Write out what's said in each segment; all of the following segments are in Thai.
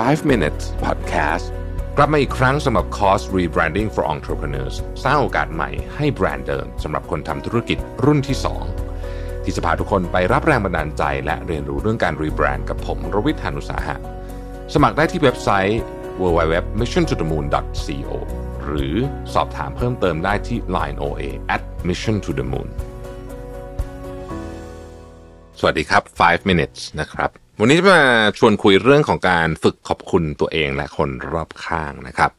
5 minutes podcast กลับมาอีกครั้งสำหรับคอร์ส rebranding for entrepreneurs สร้างโอกาสใหม่ให้แบรนด์เดิมสำหรับคนทำธุรกิจรุ่นที่ 2 ที่จะพาทุกคนไปรับแรงบันดาลใจ และเรียนรู้เรื่องการรีแบรนด์กับผมรวิทยานุสาหะ สมัครได้ที่เว็บไซต์ www.missiontothemoon.co หรือสอบถามเพิ่มเติมได้ที่ line oa at mission to the moon สวัสดีครับ 5 minutes นะครับ วันนี้จะมาชวนคุยเรื่องของการฝึกขอบคุณตัวเองและคนรอบข้างนะครับ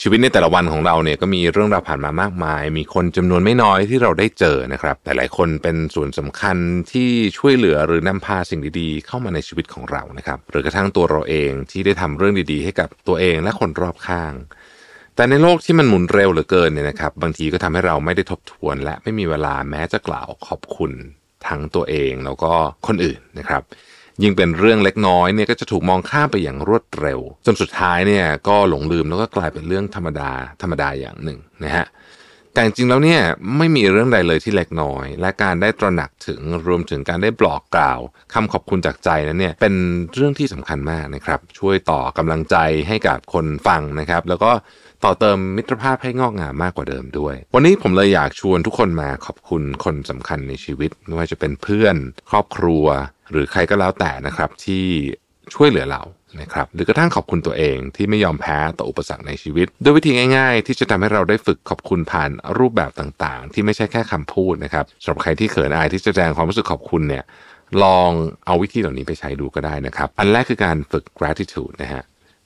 ชีวิตในแต่ละวันของเราเนี่ยก็มีเรื่องราวผ่านมามากมาย มีคนจำนวนไม่น้อยที่เราได้เจอนะครับ แต่หลายคนเป็นส่วนสำคัญที่ช่วยเหลือหรือนำพาสิ่งดีๆ เข้ามาในชีวิตของเรานะครับ หรือกระทั่งตัวเราเองที่ได้ทำเรื่องดีๆ ให้กับตัวเองและคนรอบข้างแต่ในโลกที่มันหมุนเร็วเหลือเกินเนี่ยนะครับ บางทีก็ทำให้เราไม่ได้ทบทวน และไม่มีเวลาแม้จะกล่าวขอบคุณทั้งตัวเองแล้วก็คนอื่นนะครับ ยิ่งเป็นเรื่องเล็กน้อยเนี่ยก็จะถูกมองข้ามไปอย่างรวดเร็ว จนสุดท้ายเนี่ยก็หลงลืมแล้วก็กลายเป็นเรื่องธรรมดาธรรมดาอย่างหนึ่งนะฮะแต่จริงๆแล้วเนี่ยไม่มีเรื่องใดเลยที่เล็กน้อย และการได้ตระหนักถึงรวมถึงการได้บอกกล่าวคำขอบคุณจากใจนั้นเนี่ยเป็นเรื่องที่สำคัญมากนะครับ ช่วยต่อกำลังใจให้กับคนฟังนะครับ แล้วก็ ต่อเติมมิตรภาพให้งอกงามมากกว่าเดิมด้วย วันนี้ผมเลยอยากชวนทุกคนมาขอบคุณคนสำคัญในชีวิต ไม่ว่าจะเป็นเพื่อน ครอบครัว หรือใครก็แล้วแต่นะครับที่ช่วยเหลือเรานะครับหรือกระทั่งขอบคุณตัวเองที่ไม่ยอมแพ้ต่ออุปสรรคในชีวิตด้วยวิธีง่ายๆ ที่จะทำให้เราได้ฝึกขอบคุณผ่านรูปแบบต่างๆ ที่ไม่ใช่แค่คำพูดนะครับสำหรับใครที่เขินอายที่จะแสดงความรู้สึกขอบคุณเนี่ยลองเอาวิธีเหล่านี้ไปใช้ดูก็ได้นะครับ อันแรกคือการฝึก gratitude นะฮะ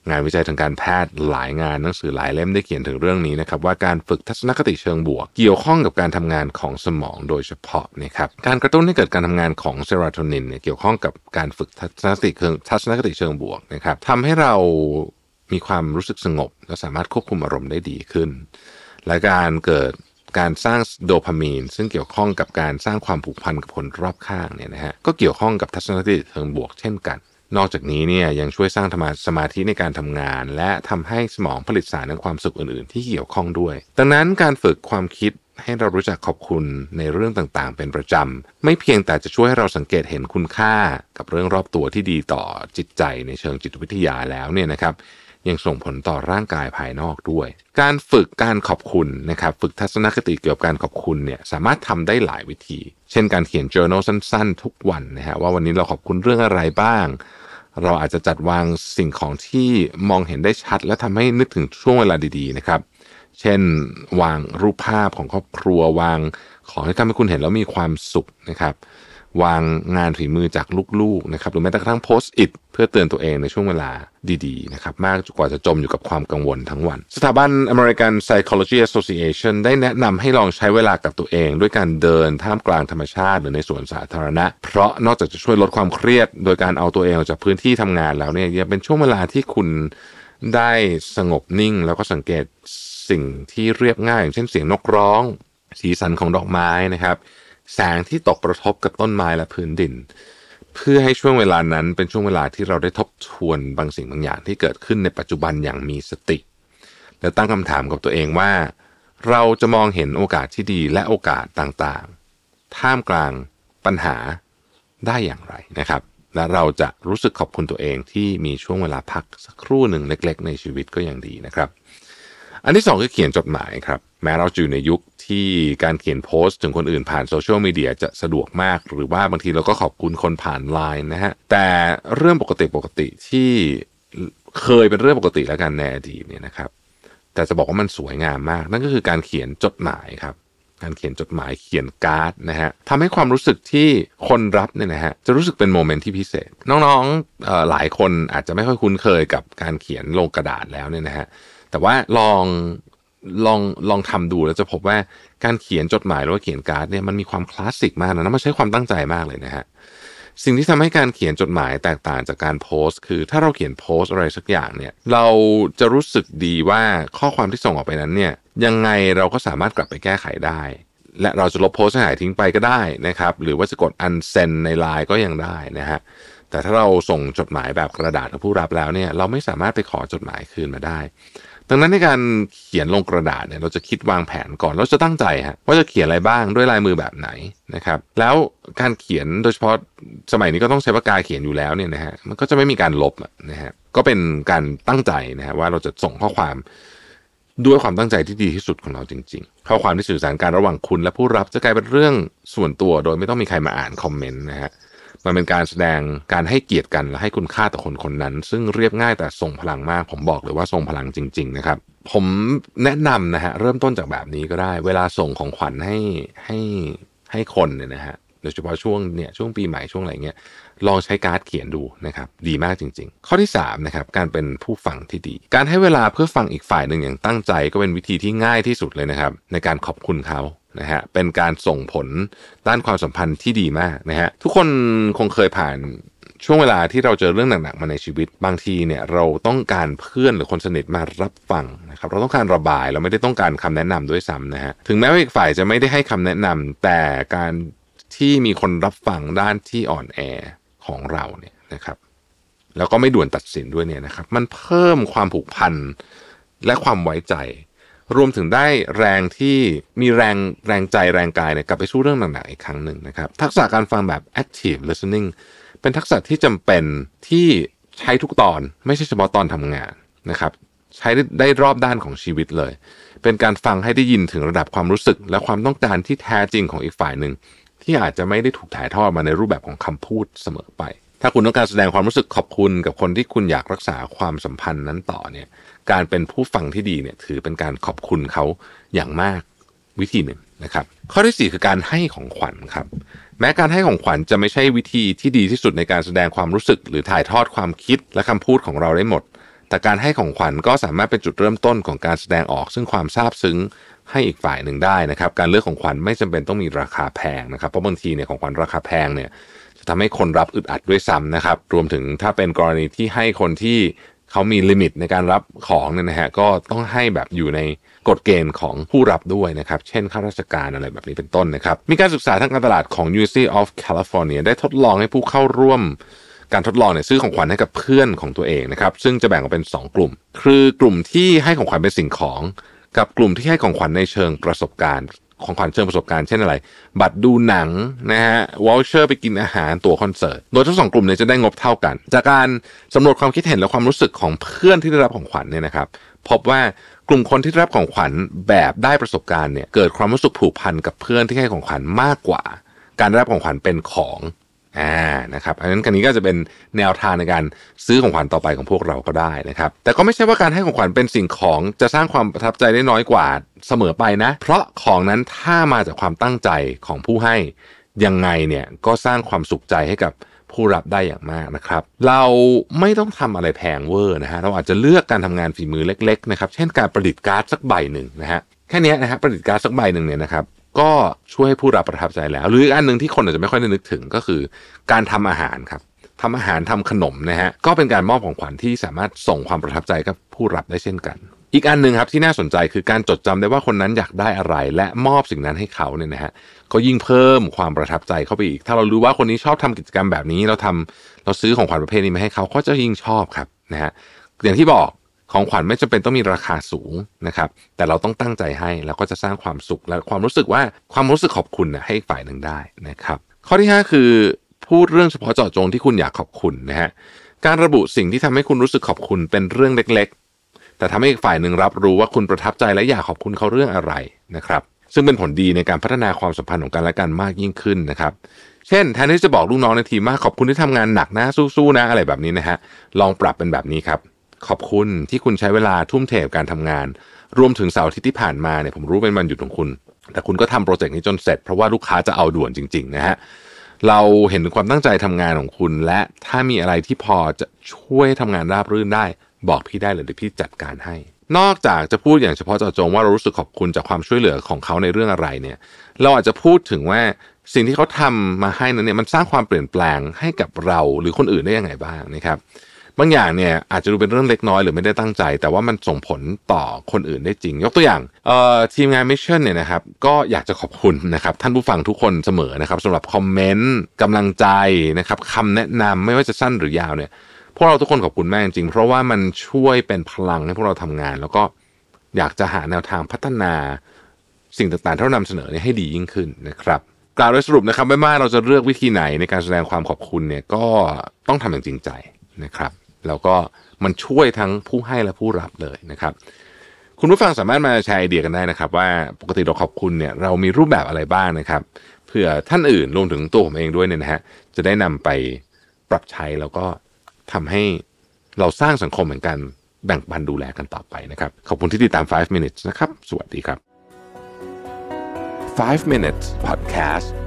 งานวิจัยทางการแพทย์หลายงานหนังสือหลายเล่มได้เขียนถึงเรื่องนี้นะครับว่าการฝึกทัศนคติเชิงบวก เกี่ยวข้องกับการทำงานของสมองโดยเฉพาะนะครับการกระตุ้นให้เกิดการทำงานของเซโรโทนินเนี่ยเกี่ยวข้องกับการฝึกทัศนคติเชิงทัศนคติเชิงบวกนะครับทำให้เรามีความรู้สึกสงบ และสามารถควบคุมอารมณ์ได้ดีขึ้น และการเกิดการสร้างโดพามีน ซึ่งเกี่ยวข้องกับการสร้างความผูกพันกับคนรอบข้างเนี่ยนะฮะก็เกี่ยวข้องกับทัศนคติเชิงบวกเช่นกัน นอกจากนี้เนี่ยยังช่วยสร้างสมาธิในการทำงาน และทำให้สมองผลิตสารแห่งความสุขอื่นๆ ที่เกี่ยวข้องด้วย ดังนั้นการฝึกความคิดให้เรารู้จักขอบคุณในเรื่องต่างๆ เป็นประจำ ไม่เพียงแต่จะช่วยให้เราสังเกตเห็นคุณค่ากับเรื่องรอบตัวที่ดีต่อจิตใจในเชิงจิตวิทยาแล้วเนี่ยนะครับ ยังส่งผลต่อร่างกายภายนอกด้วย การฝึกการขอบคุณนะครับฝึกทัศนคติเกี่ยวกับการขอบคุณเนี่ยสามารถทำได้หลายวิธี เช่นการเขียน journal สั้น ๆ ทุกวันนะฮะว่าวันนี้เราขอบคุณเรื่องอะไรบ้าง เราอาจจะจัดวางสิ่งของที่มองเห็นได้ชัด และทำให้นึกถึงช่วงเวลาดีๆนะครับเช่น วางรูปภาพของครอบครัววางของที่ทำให้คุณเห็นแล้วมีความสุขนะครับ วางงานฝีมือจากลูกๆนะครับหรือแม้แต่กระทั่งโพสต์อิทเพื่อเตือนตัวเองในช่วงเวลาดีๆนะครับมากกว่าจะจมอยู่กับความกังวลทั้งวัน สถาบัน American Psychology Association ได้แนะนำให้ลองใช้เวลากับตัวเอง ด้วยการเดินท่ามกลางธรรมชาติหรือในสวนสาธารณะ เพราะนอกจากจะช่วยลดความเครียด โดยการเอาตัวเองออกจากพื้นที่ทำงานแล้วเนี่ยยังเป็นช่วงเวลาที่คุณได้สงบนิ่ง แล้วก็สังเกตสิ่งที่เรียบง่าย อย่างเช่นเสียงนกร้อง สีสันของดอกไม้นะครับ แสงที่ตกกระทบกับต้นไม้และพื้นดิน เพื่อให้ช่วงเวลานั้นเป็นช่วงเวลาที่เราได้ทบทวนบางสิ่งบางอย่างที่เกิดขึ้นในปัจจุบันอย่างมีสติ และตั้งคำถามกับตัวเองว่า เราจะมองเห็นโอกาสที่ดีและโอกาสต่างๆ ท่ามกลางปัญหาได้อย่างไรนะครับ และเราจะรู้สึกขอบคุณตัวเองที่มีช่วงเวลาพักสักครู่หนึ่งเล็ก ๆ ในชีวิตก็ยังดีนะครับ อันที่สองคือเขียนจดหมายครับ แม้เราจะอยู่ในยุคที่การเขียนโพสต์ถึงคนอื่นผ่านโซเชียลมีเดียจะสะดวกมาก หรือว่าบางทีเราก็ขอบคุณคนผ่านไลน์นะฮะ แต่เรื่องปกติปกติที่เคยเป็นเรื่องปกติแล้วกันในอดีตเนี่ยนะครับ แต่จะบอกว่ามันสวยงามมาก นั่นก็คือการเขียนจดหมายครับ การเขียนจดหมายเขียนการ์ดนะฮะทำให้ความรู้สึกที่คนรับเนี่ยนะฮะจะรู้สึกเป็นโมเมนต์ที่พิเศษ น้องๆหลายคนอาจจะไม่ค่อยคุ้นเคยกับการเขียนลงกระดาษแล้วเนี่ยนะฮะแต่ว่าลอง ลองลองทำดูแล้วจะพบว่าการเขียนจดหมายหรือว่าเขียนการ์ดเนี่ยมันมีความคลาสสิกมากนะมันใช้ความตั้งใจมากเลยนะฮะสิ่งที่ทำให้การเขียนจดหมายแตกต่างจากการโพสต์ คือถ้าเราเขียนโพสต์อะไรสักอย่างเนี่ย เราจะรู้สึกดีว่าข้อความที่ส่งออกไปนั้นเนี่ยยังไงเราก็สามารถกลับไปแก้ไขได้ และเราจะลบโพสต์ให้หายทิ้งไปก็ได้นะครับ หรือว่าจะกด unsend ในไลน์ก็ยังได้นะฮะ แต่ถ้าเราส่งจดหมายแบบกระดาษกับผู้รับแล้วเนี่ยเราไม่สามารถไปขอจดหมายคืนมาได้ ดังนั้นในการเขียนลงกระดาษเนี่ยเราจะคิดวางแผนก่อนเราจะตั้งใจฮะว่าจะเขียนอะไรบ้างด้วยลายมือแบบไหนนะครับแล้วการเขียนโดยเฉพาะสมัยนี้ก็ต้องใช้ปากกาเขียนอยู่แล้วเนี่ยนะฮะมันก็จะไม่มีการลบนะฮะก็เป็นการตั้งใจนะฮะว่าเราจะส่งข้อความด้วยความตั้งใจที่ดีที่สุดของเราจริงๆ ข้อความที่สื่อสารการระหว่างคุณและผู้รับจะกลายเป็นเรื่องส่วนตัวโดยไม่ต้องมีใครมาอ่านคอมเมนต์นะฮะ มันเป็นการแสดงการให้เกียรติกันและให้คุณค่าต่อคนคนนั้น ซึ่งเรียบง่ายแต่ทรงพลังมาก ผมบอกเลยว่าทรงพลังจริง ๆ นะครับ ผมแนะนำนะฮะเริ่มต้นจากแบบนี้ก็ได้ เวลาส่งของขวัญให้ให้ให้คนเนี่ยนะฮะ ดยเฉพาะช่วงเนี่ยช่วงปีใหม่ช่วงอะไรเงี้ยลองใช้การ์ดเขียนดูนะครับดีมากจริง ๆ ข้อที่3นะครับการเป็นผู้ฟังที่ดี การให้เวลาเพื่อฟังอีกฝ่ายหนึ่งอย่างตั้งใจ ก็เป็นวิธีที่ง่ายที่สุดเลยนะครับ ในการขอบคุณเขานะฮะเป็นการส่งผลด้านความสัมพันธ์ที่ดีมากนะฮะทุกคนคงเคยผ่านช่วงเวลาที่เราเจอเรื่องหนักๆมาในชีวิต บางทีเนี่ยเราต้องการเพื่อนหรือคนสนิทมารับฟังนะครับเราต้องการระบายเราไม่ได้ต้องการคำแนะนำด้วยซ้ำนะฮะถึงแม้ว่าอีกฝ่ายจะไม่ได้ให้คำแนะนำแต่การ ที่มีคนรับฟังด้านที่อ่อนแอของเราเนี่ยนะครับ แล้วก็ไม่ด่วนตัดสินด้วยเนี่ยนะครับ มันเพิ่มความผูกพันและความไว้ใจ รวมถึงได้แรงที่มีแรงแรงใจแรงกายเนี่ยกลับไปสู้เรื่องหนักๆอีกครั้งหนึ่งนะครับ ทักษะการฟังแบบ active listening เป็นทักษะที่จำเป็นที่ใช้ทุกตอนไม่ใช่เฉพาะตอนทำงานนะครับ ใช้ได้รอบด้านของชีวิตเลย เป็นการฟังให้ได้ยินถึงระดับความรู้สึก และความต้องการที่แท้จริงของอีกฝ่ายหนึ่ง ที่อาจจะไม่ได้ถูกถ่ายทอดมาในรูปแบบของคำพูดเสมอไป ถ้าคุณต้องการแสดงความรู้สึกขอบคุณกับคนที่คุณอยากรักษาความสัมพันธ์นั้นต่อเนี่ย การเป็นผู้ฟังที่ดีเนี่ยถือเป็นการขอบคุณเขาอย่างมากวิธีหนึ่งนะครับ ข้อที่ 4 คือการให้ของขวัญครับ แม้การให้ของขวัญจะไม่ใช่วิธีที่ดีที่สุดในการแสดงความรู้สึก หรือถ่ายทอดความคิดและคำพูดของเราได้หมด แต่การให้ของขวัญก็สามารถเป็นจุดเริ่มต้นของการแสดงออกซึ่งความซาบซึ้ง ให้อีกฝ่ายหนึ่งได้นะครับ การเลือกของขวัญไม่จำเป็นต้องมีราคาแพงนะครับ เพราะบางทีเนี่ยของขวัญราคาแพงเนี่ยจะทำให้คนรับอึดอัดด้วยซ้ำนะครับ รวมถึงถ้าเป็นกรณีที่ให้คนที่เขามีลิมิตในการรับของเนี่ยนะฮะก็ต้องให้แบบอยู่ในกฎเกณฑ์ของผู้รับด้วยนะครับ เช่นข้าราชการอะไรแบบนี้เป็นต้นนะครับ มีการศึกษาทางการตลาดของ University of California ได้ทดลองให้ผู้เข้าร่วมการทดลองเนี่ยซื้อของขวัญให้กับเพื่อนของตัวเองนะครับ ซึ่งจะแบ่งออกเป็น 2 กลุ่ม คือกลุ่มที่ให้ของขวัญเป็นสิ่งของ กับกลุ่มที่ให้ของขวัญในเชิงประสบการณ์ของขวัญเชิงประสบการณ์เช่นอะไร บัตรดูหนังนะฮะ voucher ไปกินอาหารตั๋วคอนเสิร์ต โดยทั้งสองกลุ่มเนี่ยจะได้งบเท่ากัน จากการสำรวจความคิดเห็นและความรู้สึกของเพื่อนที่ได้รับของขวัญเนี่ยนะครับ พบว่ากลุ่มคนที่ได้รับของขวัญแบบได้ประสบการณ์เนี่ยเกิดความรู้สึกผูกพันกับเพื่อนที่ให้ของขวัญมากกว่า การได้รับของขวัญเป็นของ อ่านะครับอันนั้นกันนี้ก็จะเป็นแนวทางในการซื้อของขวัญต่อไปของพวกเราก็ได้นะครับ แต่ก็ไม่ใช่ว่าการให้ของขวัญเป็นสิ่งของจะสร้างความประทับใจได้น้อยกว่าเสมอไปนะ เพราะของนั้นถ้ามาจากความตั้งใจของผู้ให้ยังไงเนี่ยก็สร้างความสุขใจให้กับผู้รับได้อย่างมากนะครับ เราไม่ต้องทำอะไรแพงเวอร์นะฮะเราอาจจะเลือกการทำงานฝีมือเล็กๆนะครับ เช่นการประดิษฐ์การ์ดสักใบหนึ่งนะฮะแค่นี้นะฮะประดิษฐ์การ์ดสักใบหนึ่งเนี่ยนะครับ ก็ช่วยให้ผู้รับประทับใจแล้ว หรืออีกอันหนึ่งที่คนอาจจะไม่ค่อยได้นึกถึงก็คือ การทำอาหารครับทำอาหารทำขนมนะฮะก็เป็นการมอบของขวัญที่สามารถส่งความประทับใจกับผู้รับได้เช่นกัน อีกอันหนึ่งครับที่น่าสนใจคือการจดจำได้ว่าคนนั้นอยากได้อะไร และมอบสิ่งนั้นให้เขาเนี่ยนะฮะก็ยิ่งเพิ่มความประทับใจเข้าไปอีก ถ้าเรารู้ว่าคนนี้ชอบทำกิจกรรมแบบนี้เราทำเราซื้อของขวัญประเภทนี้มาให้เขาเขาจะยิ่งชอบครับนะฮะอย่างที่บอก ของขวัญไม่จำเป็นต้องมีราคาสูงนะครับ แต่เราต้องตั้งใจให้แล้วก็จะสร้างความสุขและความรู้สึกว่าความรู้สึกขอบคุณนะให้ฝ่ายหนึ่งได้นะครับ ข้อที่ 5 คือ พูดเรื่องเฉพาะเจาะจงที่คุณอยากขอบคุณนะฮะการระบุสิ่งที่ทำให้คุณรู้สึกขอบคุณเป็นเรื่องเล็ก ๆ แต่ทำให้อีกฝ่ายหนึ่งรับรู้ว่าคุณประทับใจและอยากขอบคุณเขาเรื่องอะไรนะครับ ซึ่งเป็นผลดีในการพัฒนาความสัมพันธ์ของกันและกันมากยิ่งขึ้นนะครับเช่นแทนที่จะบอกลูกน้องในทีมว่าขอบคุณที่ทำงานหนักนะสู้ๆนะอะไรแบบนี้นะฮะลองปรับเป็นแบบนี้ครับ ขอบคุณที่คุณใช้เวลาทุ่มเทกับการทำงาน รวมถึงเสาร์อาทิตย์ที่ผ่านมาเนี่ยผมรู้เป็นวันหยุดของคุณ แต่คุณก็ทำโปรเจกต์นี้จนเสร็จเพราะว่าลูกค้าจะเอาด่วนจริง ๆ นะฮะเราเห็นความตั้งใจทำงานของคุณ และถ้ามีอะไรที่พอจะช่วยทำงานราบรื่นได้ บอกพี่ได้เลยเดี๋ยวพี่จัดการให้ นอกจากจะพูดอย่างเฉพาะเจาะจงว่าเรารู้สึกขอบคุณจากความช่วยเหลือของเขาในเรื่องอะไรเนี่ย เราอาจจะพูดถึงว่าสิ่งที่เขาทำมาให้นั้นเนี่ยมันสร้างความเปลี่ยนแปลงให้กับเราหรือคนอื่นได้ยังไงบ้างนะครับ บางอย่างเนี่ยอาจจะดูเป็นเรื่องเล็กน้อยหรือไม่ได้ตั้งใจ แต่ว่ามันส่งผลต่อคนอื่นได้จริง ยกตัวอย่างทีมงานมิชชั่นเนี่ยนะครับก็อยากจะขอบคุณนะครับท่านผู้ฟังทุกคนเสมอนะครับสำหรับคอมเมนต์กำลังใจนะครับคำแนะนำไม่ว่าจะสั้นหรือยาวเนี่ยพวกเราทุกคนขอบคุณมากจริงๆเพราะว่ามันช่วยเป็นพลังให้พวกเราทำงาน แล้วก็อยากจะหาแนวทางพัฒนาสิ่งต่างๆที่เรานำเสนอเนี่ยให้ดียิ่งขึ้นนะครับกล่าวโดยสรุปนะครับไม่ว่าเราจะเลือกวิธีไหนในการแสดงความขอบคุณเนี่ยก็ต้องทำอย่างจริงใจนะครับ แล้วก็มันช่วยทั้งผู้ให้และผู้รับเลยนะครับ คุณผู้ฟังสามารถมาแชร์ไอเดียกันได้นะครับ ว่าปกติเราขอบคุณเนี่ยเรามีรูปแบบอะไรบ้างนะครับเผื่อท่านอื่นรวมถึงตัวผมเองด้วยเนี่ยนะฮะจะได้นำไปปรับใช้แล้วก็ทำให้เราสร้างสังคมเหมือนกันแบ่งปันดูแลกันต่อไปนะครับ ขอบคุณที่ติดตาม 5 minutes นะครับ สวัสดีครับ 5 minutes podcast